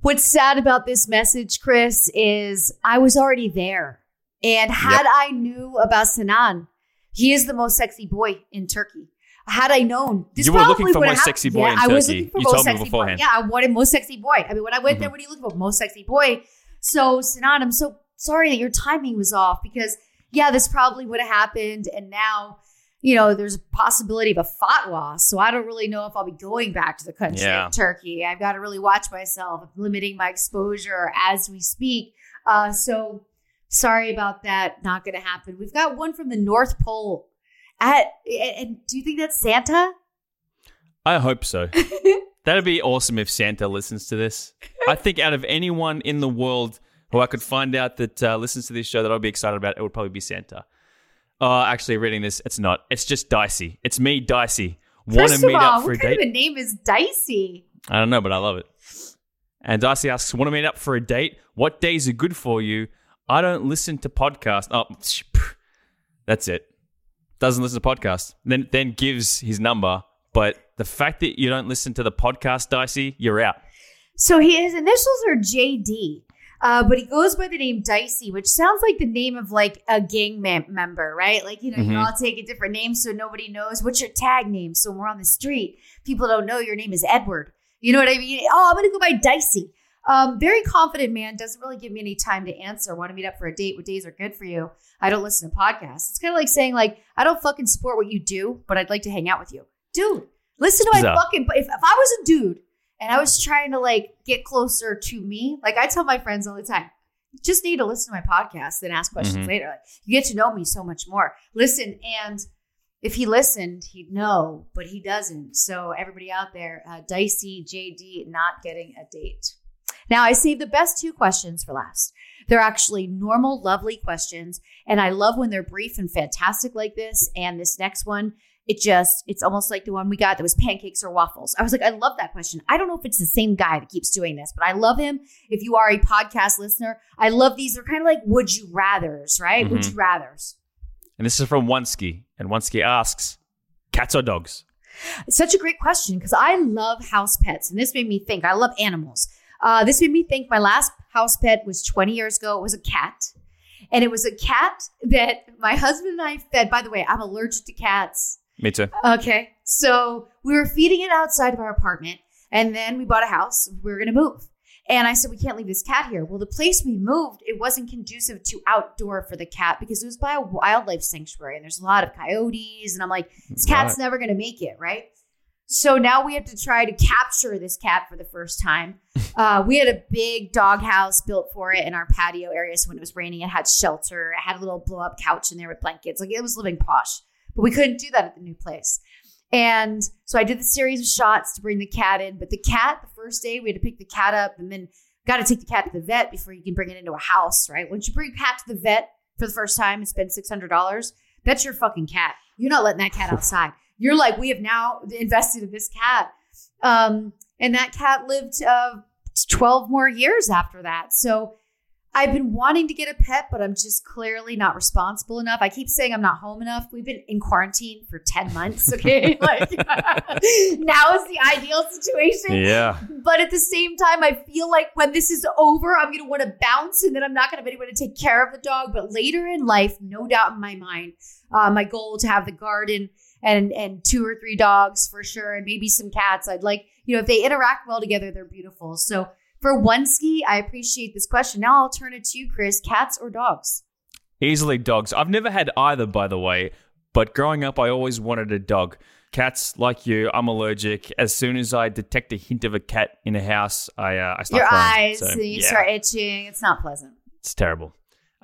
What's sad about this message, Chris, is I was already there. And had I knew about Sinan, he is the most sexy boy in Turkey. Had I known, this You were looking probably for most sexy boy yeah, in I was Turkey. looking for You most told me sexy beforehand. boy. Yeah, I wanted most sexy boy. I mean, when I went there, what are you looking for? Most sexy boy. So Sinan, I'm so sorry that your timing was off because yeah, this probably would have happened, and now. You know, there's a possibility of a fatwa. So I don't really know if I'll be going back to the country Yeah. Turkey. I've got to really watch myself. I'm limiting my exposure as we speak. Uh, so sorry about that. Not going to happen. We've got one from the North Pole. At and do you think that's Santa? I hope so. That'd be awesome if Santa listens to this. I think out of anyone in the world who I could find out that uh, listens to this show that I'd be excited about, it would probably be Santa. Oh, actually, reading this, it's not. It's just Dicey. It's me, Dicey. Want to meet all, up for a what kind of a name is Dicey? I don't know, but I love it. And Dicey asks, "Want to meet up for a date? What days are good for you?" I don't listen to podcasts. Oh, that's it. Doesn't listen to podcasts. Then then gives his number, but the fact that you don't listen to the podcast, Dicey, you're out. So he, his initials are JD, uh, but he goes by the name Dicey, which sounds like the name of like a gang mem- member, right? Like, you know, you Mhm. all take a different name so nobody knows. What's your tag name? So when we're on the street, people don't know your name is Edward. You know what I mean? Oh, I'm going to go by Dicey. Um, very confident man, doesn't really give me any time to answer. Want to meet up for a date? What days are good for you? I don't listen to podcasts. It's kind of like saying, like, I don't fucking support what you do, but I'd like to hang out with you. Dude, listen to my fucking, if, if I was a dude and I was trying to like get closer to me, like I tell my friends all the time, just need to listen to my podcast and ask questions Mhm. later. Like you get to know me so much more. Listen, and if he listened, he'd know, but he doesn't. So everybody out there, uh, Dicey JD not getting a date. Now I saved the best two questions for last. They're actually normal, lovely questions, and I love when they're brief and fantastic like this. And this next one, it just it's almost like the one we got that was pancakes or waffles. I was like, I love that question. I don't know if it's the same guy that keeps doing this, but I love him. If you are a podcast listener, I love these. They're kind of like would you rather's, right? Would Mhm. you rather's. And this is from Oneski, and Oneski asks, "Cats or dogs?" It's such a great question because I love house pets, and this made me think. I love animals. Uh, this made me think. My last house pet was 20 years ago. It was a cat, and it was a cat that my husband and I fed. By the way, I'm allergic to cats. Me too. Okay, so we were feeding it outside of our apartment, and then we bought a house. We were going to move, and I said we can't leave this cat here. Well, the place we moved, it wasn't conducive to outdoor for the cat because it was by a wildlife sanctuary, and there's a lot of coyotes, and I'm like, this cat's Right. never going to make it, right? So now we have to try to capture this cat for the first time. Uh, we had a big dog house built for it in our patio area. So when it was raining, it had shelter. It had a little blow up couch in there with blankets. Like it was living posh. But we couldn't do that at the new place. And so I did the series of shots to bring the cat in. But the cat, the first day, we had to pick the cat up and then got to take the cat to the vet before you can bring it into a house, right? Once you bring a cat to the vet for the first time and spend $600, that's your fucking cat. You're not letting that cat outside. You're like, we have now invested in this cat. Um, and that cat lived uh, 12 more years after that. So I've been wanting to get a pet, but I'm just clearly not responsible enough. I keep saying I'm not home enough. We've been in quarantine for 10 months. Okay. like now is the ideal situation. Yeah. But at the same time, I feel like when this is over, I'm going to want to bounce and then I'm not going to have anyone to take care of the dog. But later in life, no doubt in my mind, uh, my goal to have the garden and and two or three dogs for sure, and maybe some cats. I'd like, you know, if they interact well together, they're beautiful. So for one ski, I appreciate this question. Now I'll turn it to you, Chris. Cats or dogs? Easily dogs. I've never had either, by the way, but growing up, I always wanted a dog. Cats, like you, I'm allergic. As soon as I detect a hint of a cat in a house, I uh, I start Your crying. eyes, So, you yeah, start itching. It's not pleasant. it's terrible.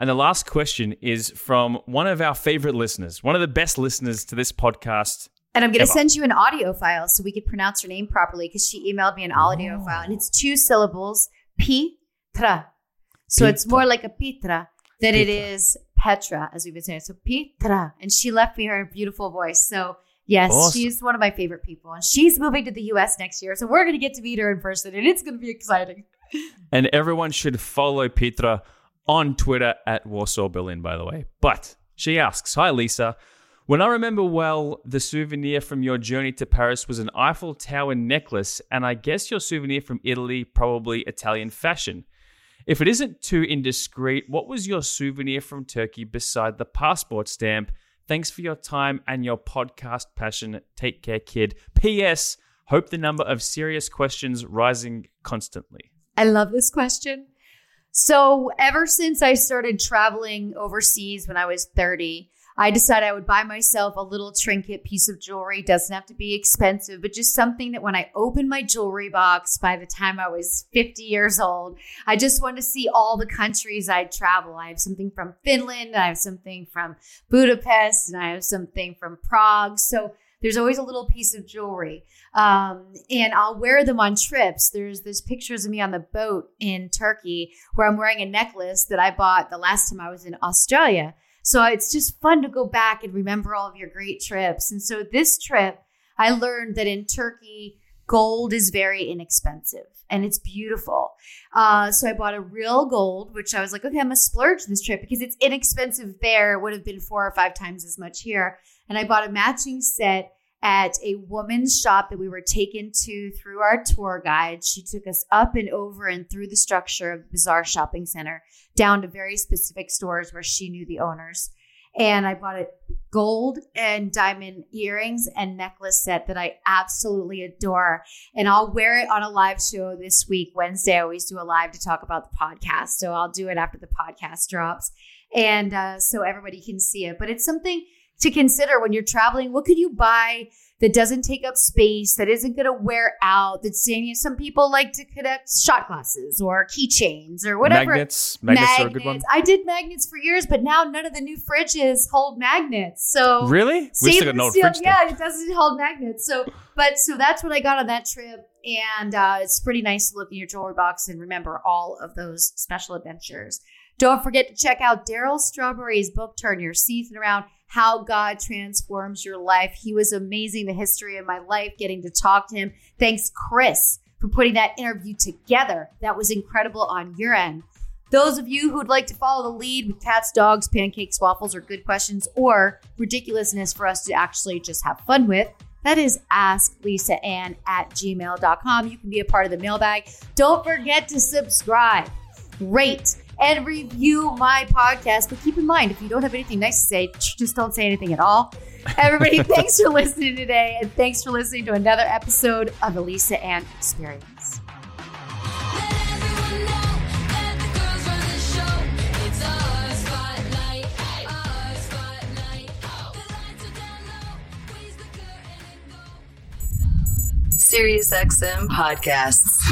And the last question is from one of our favorite listeners, one of the best listeners to this podcast. And I'm going to send you an audio file so we could pronounce her name properly because she emailed me an audio Oh. file and it's two syllables, Petra. So it's more like a Petra than it Petra. Petra, as we've been saying. So Petra. And she left me her beautiful voice. So yes, Awesome. she's one of my favorite people. And she's moving to the US next year. So we're going to get to meet her in person and it's going to be exciting. And everyone should follow Petra on Twitter at Warsaw Berlin, by the way. But she asks Hi, Lisa. When I remember well, the souvenir from your journey to Paris was an Eiffel Tower necklace, and I guess your souvenir from Italy, probably Italian fashion. If it isn't too indiscreet, what was your souvenir from Turkey beside the passport stamp? Thanks for your time and your podcast passion. Take care, kid. P.S. Hope the number of serious questions rising constantly. I love this question. So, ever since I started traveling overseas when I was 30, I decided I would buy myself a little trinket piece of jewelry. Doesn't have to be expensive, but just something that when I opened my jewelry box by the time I was 50 years old, I just wanted to see all the countries I'd travel. I have something from Finland, I have something from Budapest, and I have something from Prague. So, there's always a little piece of jewelry. Um, and I'll wear them on trips. There's there's pictures of me on the boat in Turkey where I'm wearing a necklace that I bought the last time I was in Australia. So it's just fun to go back and remember all of your great trips. And so this trip, I learned that in Turkey, gold is very inexpensive and it's beautiful. Uh, so I bought a real gold, which I was like, okay, I'm gonna splurge this trip because it's inexpensive there. It would have been four or five times as much here. And I bought a matching set at a woman's shop that we were taken to through our tour guide. She took us up and over and through the structure of the Bazaar Shopping Center down to very specific stores where she knew the owners. And I bought a gold and diamond earrings and necklace set that I absolutely adore. And I'll wear it on a live show this week. Wednesday, I always do a live to talk about the podcast. So I'll do it after the podcast drops. And uh, so everybody can see it. But it's something to consider when you're traveling. What could you buy that doesn't take up space, that isn't going to wear out? That's saying some people like to connect shot glasses or keychains or whatever. Magnets. Magnets, magnets. are a good one. I did magnets for years, but now none of the new fridges hold magnets. So really, we still got fridge. Yeah, it doesn't hold magnets. So, but so that's what I got on that trip. And uh, it's pretty nice to look in your jewelry box and remember all of those special adventures. Don't forget to check out Darryl Strawberry's book, Turn Your Season Around how God transforms your life. He was amazing, the history of my life, getting to talk to him. Thanks, Chris, for putting that interview together. That was incredible on your end. Those of you who'd like to follow the lead with cats, dogs, pancakes, waffles, or good questions, or ridiculousness for us to actually just have fun with, that is asklisaann at gmail.com. You can be a part of the mailbag. Don't forget to subscribe, rate, and review my podcast. But keep in mind, if you don't have anything nice to say, just don't say anything at all. Everybody, thanks for listening today, and thanks for listening to another episode of the Lisa Ann Experience. SiriusXM podcasts.